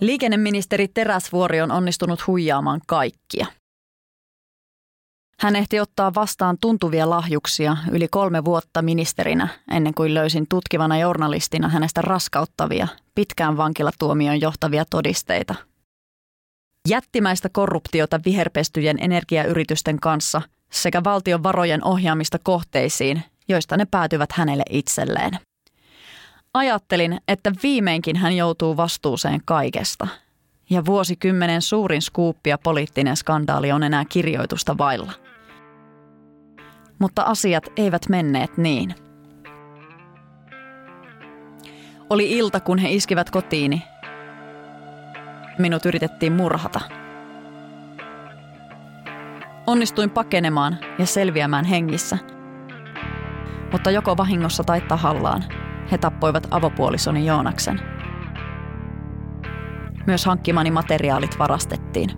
Liikenneministeri Teräsvuori on onnistunut huijaamaan kaikkia. Hän ehti ottaa vastaan tuntuvia lahjuksia yli kolme vuotta ministerinä, ennen kuin löysin tutkivana journalistina hänestä raskauttavia, pitkään vankilatuomioon johtavia todisteita. Jättimäistä korruptiota viherpestyjen energiayritysten kanssa sekä valtion varojen ohjaamista kohteisiin, joista ne päätyvät hänelle itselleen. Ajattelin, että viimeinkin hän joutuu vastuuseen kaikesta. Ja vuosikymmenen suurin skuuppi ja poliittinen skandaali on enää kirjoitusta vailla. Mutta asiat eivät menneet niin. Oli ilta, kun he iskivät kotiini. Minut yritettiin murhata. Onnistuin pakenemaan ja selviämään hengissä. Mutta joko vahingossa tai tahallaan – he tappoivat avopuolisoni Joonaksen. Myös hankkimani materiaalit varastettiin.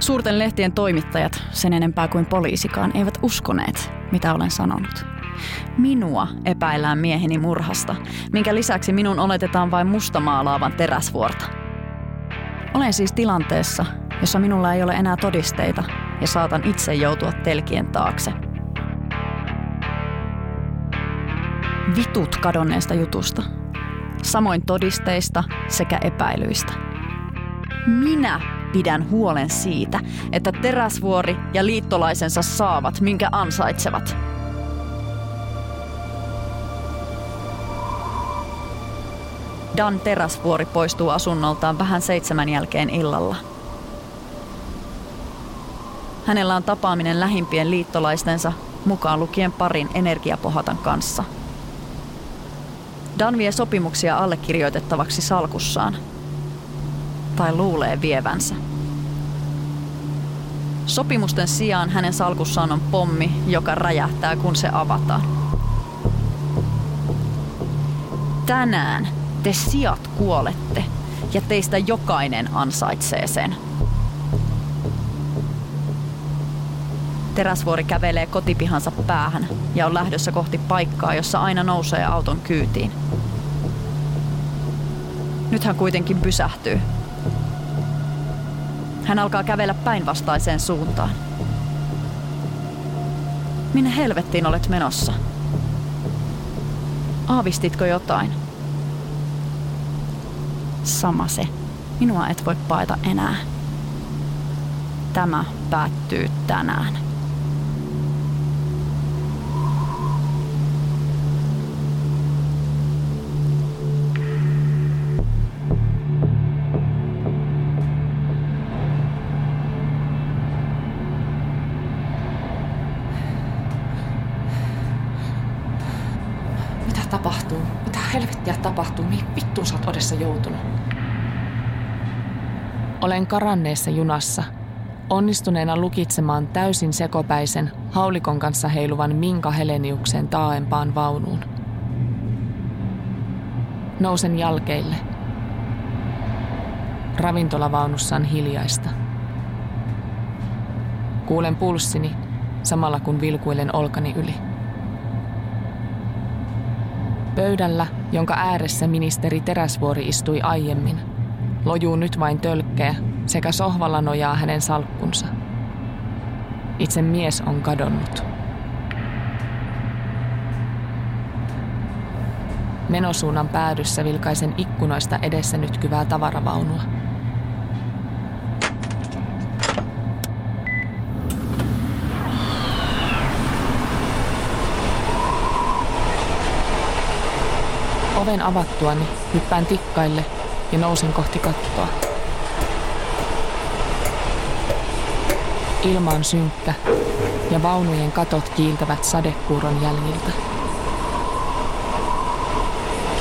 Suurten lehtien toimittajat, sen enempää kuin poliisikaan, eivät uskoneet, mitä olen sanonut. Minua epäillään mieheni murhasta, minkä lisäksi minun oletetaan vain mustamaalaavan teräsvuorta. Olen siis tilanteessa, jossa minulla ei ole enää todisteita ja saatan itse joutua telkien taakse – vitut kadonneesta jutusta. Samoin todisteista sekä epäilyistä. Minä pidän huolen siitä, että Teräsvuori ja liittolaisensa saavat, minkä ansaitsevat. Dan Teräsvuori poistuu asunnoltaan vähän seitsemän jälkeen illalla. Hänellä on tapaaminen lähimpien liittolaistensa, mukaan lukien parin energiapohatan kanssa – Dan vie sopimuksia allekirjoitettavaksi salkussaan. Tai luulee vievänsä. Sopimusten sijaan hänen salkussaan on pommi, joka räjähtää, kun se avataan. Tänään te sijat kuolette ja teistä jokainen ansaitsee sen. Teräsvuori kävelee kotipihansa päähän ja on lähdössä kohti paikkaa, jossa aina nousee auton kyytiin. Nyt hän kuitenkin pysähtyy. Hän alkaa kävellä päinvastaiseen suuntaan. Minne helvettiin olet menossa? Aavistitko jotain? Sama se. Minua et voi paeta enää. Tämä päättyy tänään. Karanneessa junassa, onnistuneena lukitsemaan täysin sekopäisen, haulikon kanssa heiluvan Minka Heleniuksen taaempaan vaunuun. Nousen jalkeille. Ravintolavaunussa on hiljaista. Kuulen pulssini samalla kun vilkuilen olkani yli. Pöydällä, jonka ääressä ministeri Teräsvuori istui aiemmin, lojuu nyt vain tölkkeä sekä sohvalla nojaa hänen salkkunsa. Itse mies on kadonnut. Menosuunnan päädyssä vilkaisen ikkunoista edessä nytkyvää tavaravaunua. Oven avattuani hyppään tikkaille ja nousin kohti kattoa. Ilma on synkkä ja vaunujen katot kiiltävät sadekuuron jäljiltä.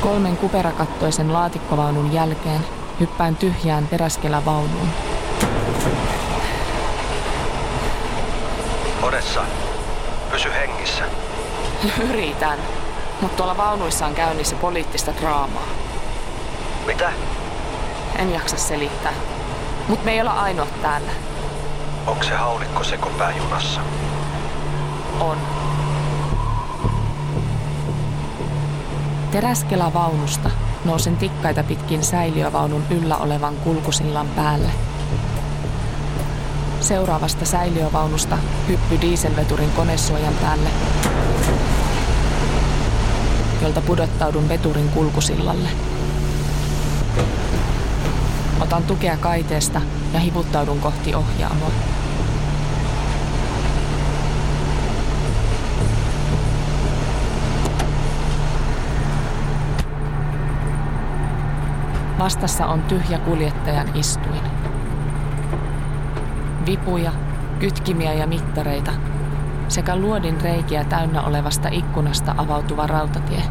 Kolmen kuperakattoisen laatikkovaunun jälkeen hyppään tyhjään teräskelävaunuun. Odessa, pysy hengissä. Yritän, mutta tuolla vaunuissa on käynnissä poliittista draamaa. Mitä? En jaksa selittää. Mutta me ei olla ainoat täällä. Onko se haulikko sekopää junassa? On. Teräskelävaunusta nousen tikkaita pitkin säiliövaunun yllä olevan kulkusillan päälle. Seuraavasta säiliövaunusta hyppy dieselveturin konesuojan päälle, jolta pudottaudun veturin kulkusillalle. Otan tukea kaiteesta ja hivuttaudun kohti ohjaamoa. Vastassa on tyhjä kuljettajan istuin. Vipuja, kytkimiä ja mittareita sekä luodin reikiä täynnä olevasta ikkunasta avautuva rautatie.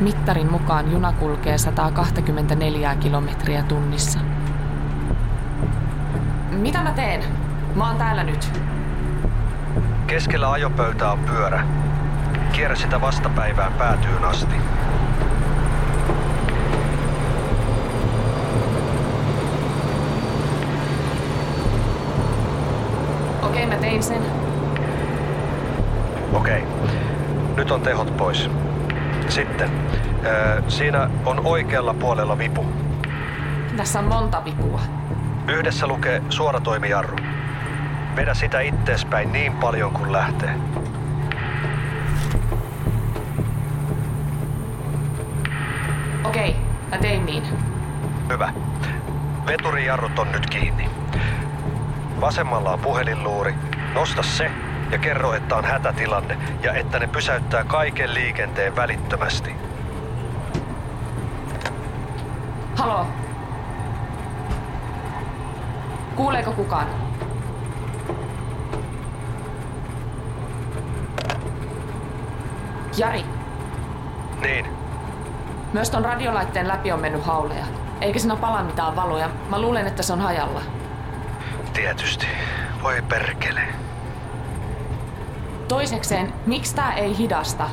Mittarin mukaan juna kulkee 124 kilometriä tunnissa. Mitä mä teen? Mä oon täällä nyt. Keskellä ajopöytää on pyörä. Kierrä sitä vastapäivään päätyyn asti. Okei, sen. Okei. Nyt on tehot pois. Sitten. Öö, siinä on oikealla puolella vipu. Tässä on monta vipua. Yhdessä lukee suoratoimijarru. Vedä sitä itteespäin niin paljon kuin lähtee. Okei, mä tein niin. Hyvä. Veturijarrut on nyt kiinni. Vasemmalla on puhelinluuri. Nosta se ja kerro, että on hätätilanne ja että ne pysäyttää kaiken liikenteen välittömästi. Halo? Kuuleeko kukaan? Jari, Niin, myös ton radiolaitteen läpi on mennyt hauleja. Eikä siinä pala mitään valoja. Mä luulen, että se on hajalla. tietysti. Voi perkele. Toisekseen, miksi tää ei hidasta?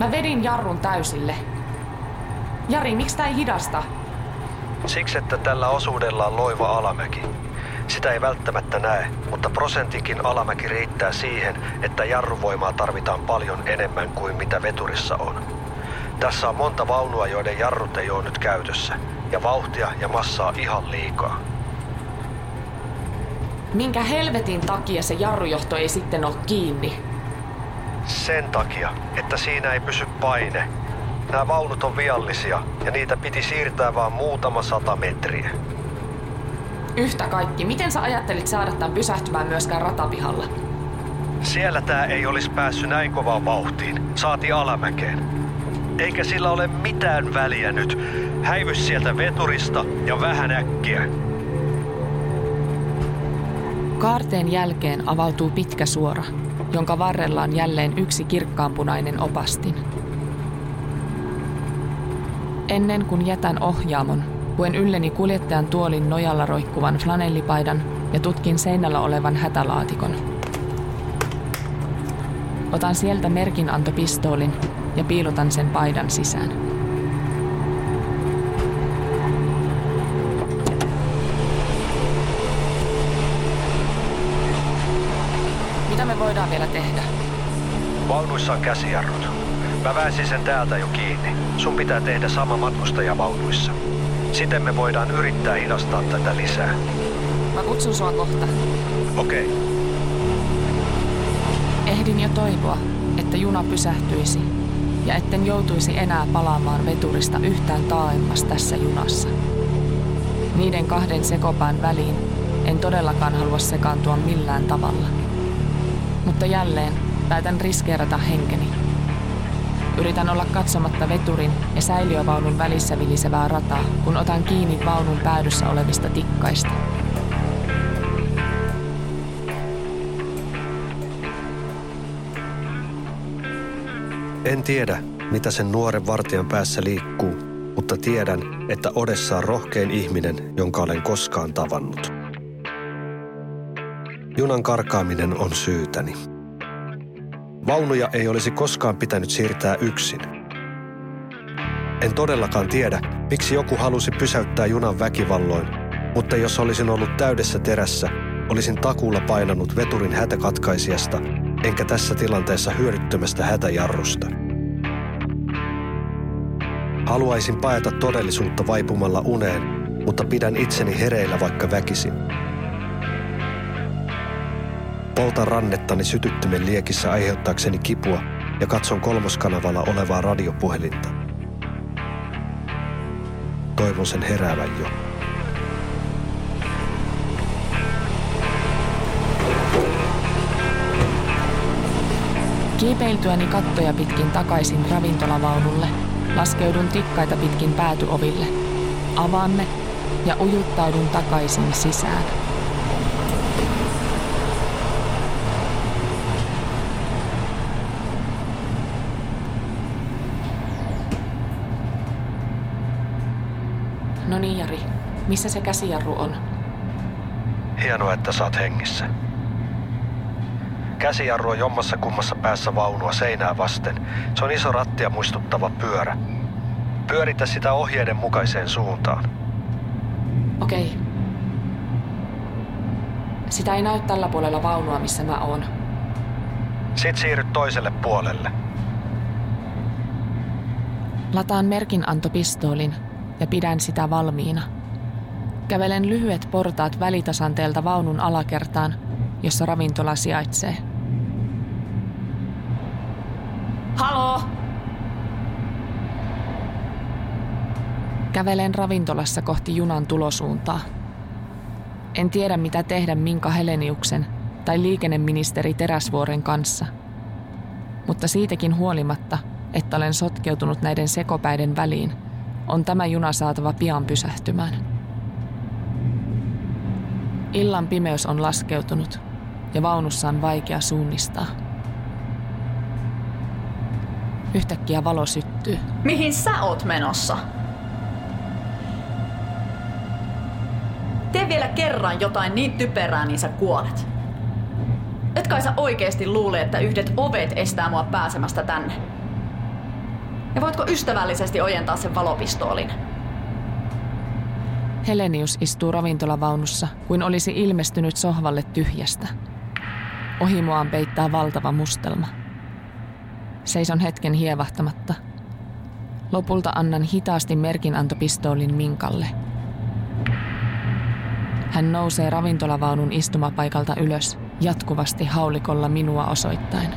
Mä vedin jarrun täysille. Jari, miksi tää ei hidasta? Siksi, että tällä osuudella on loiva alamäki. Sitä ei välttämättä näe, mutta prosentinkin alamäki riittää siihen, että jarruvoimaa tarvitaan paljon enemmän kuin mitä veturissa on. Tässä on monta vaunua, joiden jarrut ei ole nyt käytössä, ja vauhtia ja massaa ihan liikaa. Minkä helvetin takia se jarrujohto ei sitten ole kiinni? Sen takia, että siinä ei pysy paine. Nämä vaunut on viallisia ja niitä piti siirtää vain muutama sata metriä. Yhtä kaikki, miten sä ajattelit saada tämän pysähtymään myöskään ratapihalla? Siellä tää ei olisi päässyt näin kovaan vauhtiin, saati alamäkeen. Eikä sillä ole mitään väliä nyt. Häivy sieltä veturista ja vähän äkkiä. Kaarteen jälkeen avautuu pitkä suora, jonka varrella on jälleen yksi kirkkaanpunainen opastin. Ennen kuin jätän ohjaamon, puen ylleni kuljettajan tuolin nojalla roikkuvan flanellipaidan ja tutkin seinällä olevan hätälaatikon. Otan sieltä merkinantopistoolin ja piilotan sen paidan sisään. Voidaan vielä tehdä? Vaunuissa on käsijarrut. Mä väänsin sen täältä jo kiinni. Sun pitää tehdä sama matkustajavaunuissa. Siten me voidaan yrittää hidastaa tätä lisää. Mä kutsun sua kohta. Okei, okay. Ehdin jo toivoa, että juna pysähtyisi ja etten joutuisi enää palaamaan veturista yhtään taaemmas tässä junassa. Niiden kahden sekopään väliin en todellakaan halua sekaantua millään tavalla. Mutta jälleen päätän riskeerata henkeni. Yritän olla katsomatta veturin ja säiliövaunun välissä vilisevää rataa, kun otan kiinni vaunun päädyssä olevista tikkaista. En tiedä, mitä sen nuoren vartijan päässä liikkuu, mutta tiedän, että Odessa on rohkein ihminen, jonka olen koskaan tavannut. Junan karkaaminen on syytäni. Vaunuja ei olisi koskaan pitänyt siirtää yksin. En todellakaan tiedä, miksi joku halusi pysäyttää junan väkivalloin, mutta jos olisin ollut täydessä terässä, olisin takuulla painanut veturin hätäkatkaisijasta, enkä tässä tilanteessa hyödyttömästä hätäjarrusta. Haluaisin paeta todellisuutta vaipumalla uneen, mutta pidän itseni hereillä vaikka väkisin. Poltan rannettani sytyttimen liekissä aiheuttaakseni kipua ja katson kolmoskanavalla olevaa radiopuhelinta. Toivon sen heräävän jo. Kiipeiltyäni kattoja pitkin takaisin ravintolavaunulle, laskeudun tikkaita pitkin päätyoville. Avaan ne ja ujuttaudun takaisin sisään. No niin, Jari. Missä se käsijarru on? Hienoa, että saat hengissä. Käsijarru on jommassa kummassa päässä vaunua seinää vasten. Se on iso rattia muistuttava pyörä. Pyöritä sitä ohjeiden mukaiseen suuntaan. Okei. Sitä ei näy tällä puolella vaunua, missä mä oon. Sit siirryt toiselle puolelle. Lataan merkinantopistoolin ja pidän sitä valmiina. Kävelen lyhyet portaat välitasanteelta vaunun alakertaan, jossa ravintola sijaitsee. Halo! Kävelen ravintolassa kohti junan tulosuuntaa. En tiedä mitä tehdä Minka Heleniuksen tai liikenneministeri Teräsvuoren kanssa. Mutta siitäkin huolimatta, että olen sotkeutunut näiden sekopäiden väliin, on tämä juna saatava pian pysähtymään. Illan pimeys on laskeutunut ja vaunussa on vaikea suunnistaa. Yhtäkkiä valo syttyy. Mihin sä oot menossa? Tee vielä kerran jotain niin typerää, niin sä kuolet. Et kai sä oikeesti luule, että yhdet ovet estää mua pääsemästä tänne? Ja voitko ystävällisesti ojentaa sen valopistoolin? Helenius istuu ravintolavaunussa, kuin olisi ilmestynyt sohvalle tyhjästä. Ohimoaan peittää valtava mustelma. Seison hetken hievahtamatta. Lopulta annan hitaasti merkinantopistoolin Minkalle. Hän nousee ravintolavaunun istumapaikalta ylös, jatkuvasti haulikolla minua osoittain.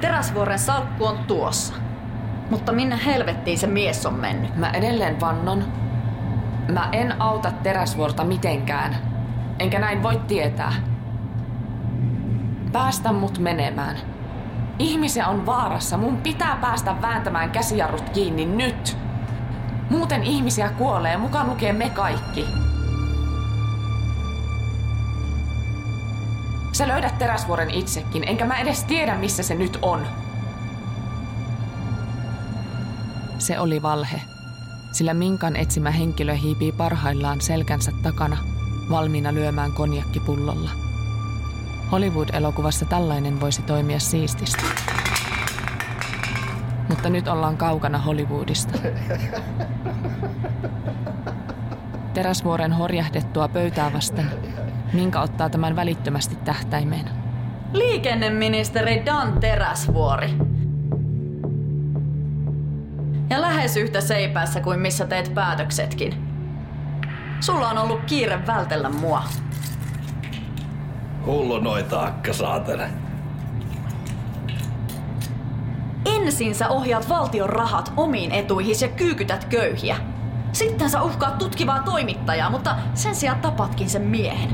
Teräsvuoren salkku on tuossa. Mutta minne helvettiin se mies on mennyt? Mä edelleen vannon. Mä en auta Teräsvuorta mitenkään. Enkä näin voi tietää. Päästä mut menemään. Ihmisiä on vaarassa. Mun pitää päästä vääntämään käsijarrut kiinni nyt. Muuten ihmisiä kuolee, mukaan lukee me kaikki. Sä löydät Teräsvuoren itsekin, enkä mä edes tiedä, missä se nyt on. Se oli valhe, sillä Minkan etsimä henkilö hiipii parhaillaan selkänsä takana, valmiina lyömään konjakkipullolla. Hollywood-elokuvassa tällainen voisi toimia siististi. Mutta nyt ollaan kaukana Hollywoodista. Teräsvuoren horjahdettua pöytää vasten Minka ottaa tämän välittömästi tähtäimeen. Liikenneministeri Dan Teräsvuori. Ja lähes yhtä seipäässä kuin missä teet päätöksetkin. Sulla on ollut kiire vältellä mua. Hullu noita akka, saatana. Ensin sä ohjaat valtion rahat omiin etuihin ja kyykytät köyhiä. Sitten sä uhkaat tutkivaa toimittajaa, mutta sen sijaan tapatkin sen miehen.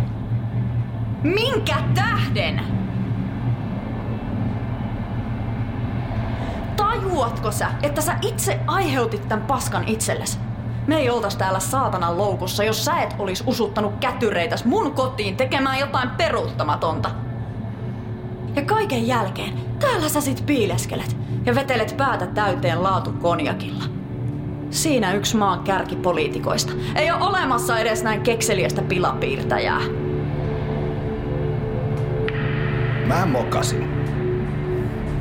Minkä tähden? Tajuatko sä, että sä itse aiheutit tämän paskan itsellesi? Me ei oltais täällä saatanan loukussa, jos sä et olis usuttanut kätyreitäs mun kotiin tekemään jotain peruuttamatonta. Ja kaiken jälkeen täällä sä sit piileskelet ja vetelet päätä täyteen laatukonjakilla. Siinä yksi maan kärkipoliitikoista. Ei ole olemassa edes näin kekseliästä pilapiirtäjää. Mä mokasin.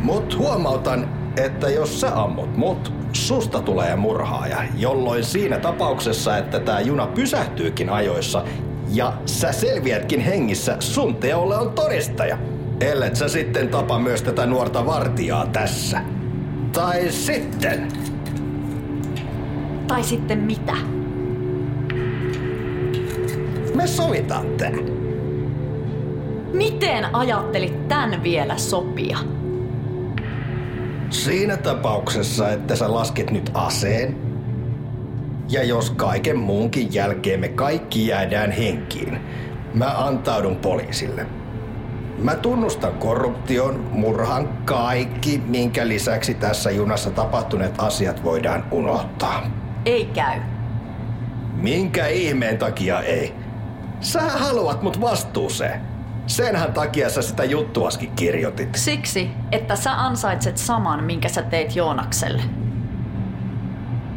Mut huomautan, että jos sä ammut mut, susta tulee murhaaja, jolloin siinä tapauksessa, että tää juna pysähtyykin ajoissa ja sä selviätkin hengissä, sun teolle on todistaja. Ellet sä sitten tapa myös tätä nuorta vartijaa tässä. Tai sitten... Tai sitten mitä? Me sovitaan tää. Miten ajattelit tän vielä sopia? Siinä tapauksessa, että sä lasket nyt aseen, ja jos kaiken muunkin jälkeen me kaikki jäädään henkiin, mä antaudun poliisille. Mä tunnustan korruption, murhan, kaikki, minkä lisäksi tässä junassa tapahtuneet asiat voidaan unohtaa. Ei käy. Minkä ihmeen takia ei? Sä haluat mut vastuuseen. Senhän takia sä sitä juttuaskin kirjoitit. Siksi, että sä ansaitset saman, minkä sä teit Joonakselle.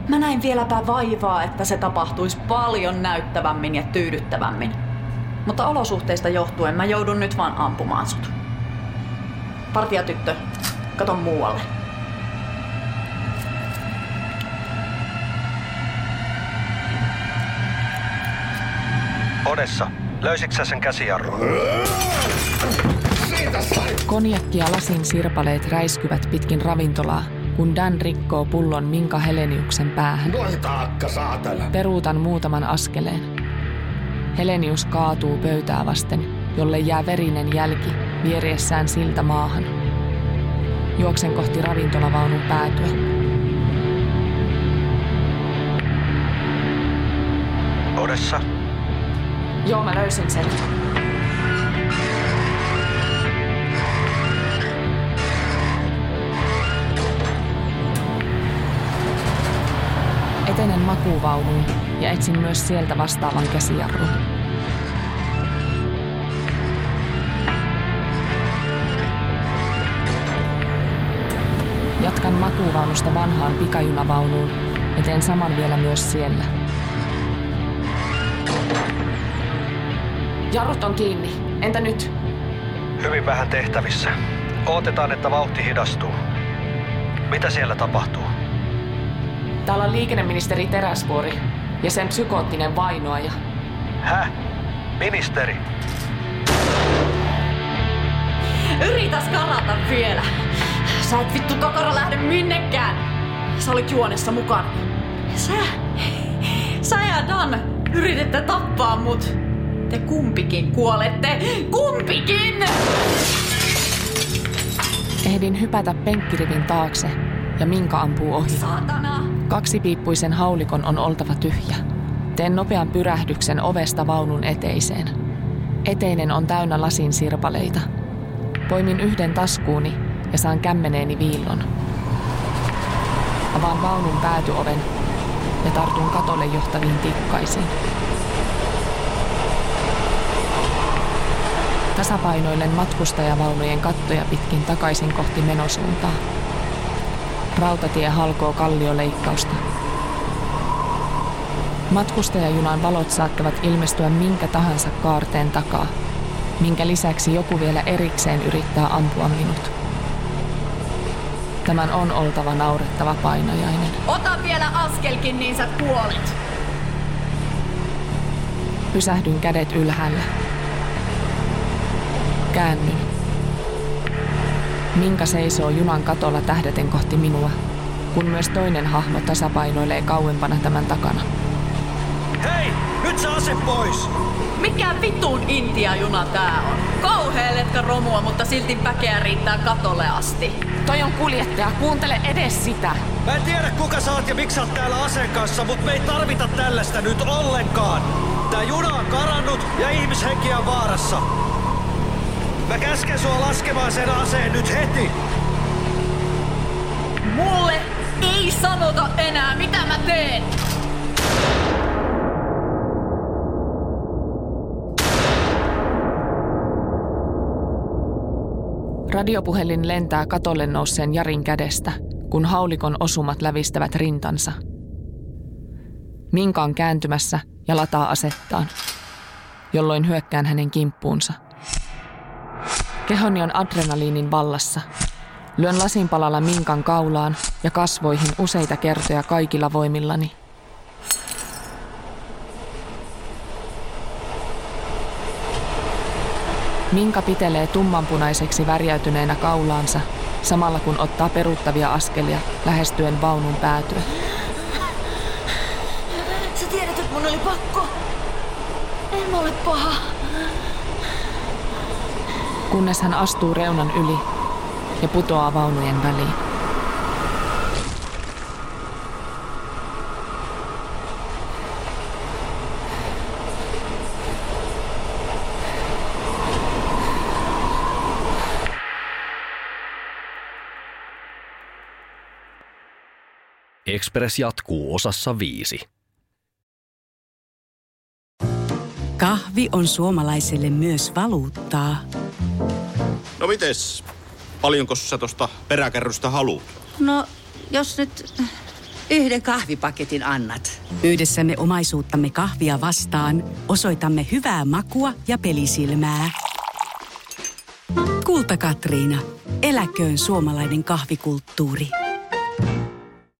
Mä näin vieläpä vaivaa, että se tapahtuisi paljon näyttävämmin ja tyydyttävämmin. Mutta olosuhteista johtuen mä joudun nyt vaan ampumaan sut. Partiatyttö, katon muualle. Odessa, löysitkö sen käsijarrun? Konjakki ja lasin sirpaleet räiskyvät pitkin ravintolaa, kun Dan rikkoo pullon Minka Heleniuksen päähän. Noin taakka, saatana. Peruutan muutaman askeleen. Helenius kaatuu pöytää vasten, jolle jää verinen jälki vieriessään siltä maahan. Juoksen kohti ravintolavaunun päätyä. Odessa, Joo, mä löysin sen. Etenen makuvaunuun ja etsin myös sieltä vastaavan käsijarrun. Jatkan makuvaunusta vanhaan pikajunavaunuun ja teen saman vielä myös siellä. Jarrut on kiinni. Entä nyt? hyvin vähän tehtävissä. Odotetaan, että vauhti hidastuu. Mitä siellä tapahtuu? Täällä on liikenneministeri Teräsvuori ja sen psykoottinen vainoaja. Häh? Ministeri? Yritäs karata vielä. Sä et vittu kokoro lähde minnekään. Sä olit juonessa mukaan. Sä, sä ja Dan yrititte tappaa mut. Te kumpikin kuolette. Kumpikin! Ehdin hypätä penkkirivin taakse ja Minka ampuu ohi. Saatana! Kaksipiippuisen haulikon on oltava tyhjä. Teen nopean pyrähdyksen ovesta vaunun eteiseen. Eteinen on täynnä lasin sirpaleita. Poimin yhden taskuuni ja saan kämmeneeni viillon. Avaan vaunun päätyoven ja tartun katolle johtaviin tikkaisiin. Tasapainoilen matkustajavaunujen kattoja pitkin takaisin kohti menosuuntaa. Rautatie halkoo kallioleikkausta. Matkustajajunan valot saattavat ilmestyä minkä tahansa kaarteen takaa, minkä lisäksi joku vielä erikseen yrittää ampua minut. Tämän on oltava naurettava painajainen. Ota vielä askelkin, niin sä kuolet. Pysähdyn kädet ylhäällä. Käännyn. Minka seisoo junan katolla tähdäten kohti minua, kun myös toinen hahmo tasapainoilee kauempana tämän takana. Hei! Nyt se ase pois! Mikä vitun Intia-juna tää on? Kauhea letka romua, mutta silti väkeä riittää katolle asti. Toi on kuljettaja, kuuntele edes sitä. Mä en tiedä kuka sä oot ja miksi sä oot täällä aseen kanssa, mutta me ei tarvita tällaista nyt ollenkaan. Tää juna on karannut ja ihmishenki on vaarassa. Mä käsken sua laskemaan sen aseen nyt heti. Mulle ei sanota enää, mitä mä teen. Radiopuhelin lentää katolle nousseen Jarin kädestä, kun haulikon osumat lävistävät rintansa. Minka on kääntymässä ja lataa asettaan, jolloin hyökkään hänen kimppuunsa. Kehoni on adrenaliinin vallassa. Lyön lasinpalalla Minkan kaulaan ja kasvoihin useita kertoja kaikilla voimillani. Minka pitelee tummanpunaiseksi värjäytyneenä kaulaansa, samalla kun ottaa peruuttavia askelia lähestyen vaunun päätyä. Sä tiedät, että mun oli pakko. En mä ole paha. Kunnes hän astuu reunan yli ja putoaa vaunujen väliin. Express jatkuu osassa viisi. Kahvi on suomalaiselle myös valuuttaa. No mites? Paljonko sä tosta peräkärrystä haluat? No, jos nyt yhden kahvipaketin annat. Yhdessämme omaisuuttamme kahvia vastaan osoitamme hyvää makua ja pelisilmää. Kulta Katriina. Eläköön suomalainen kahvikulttuuri.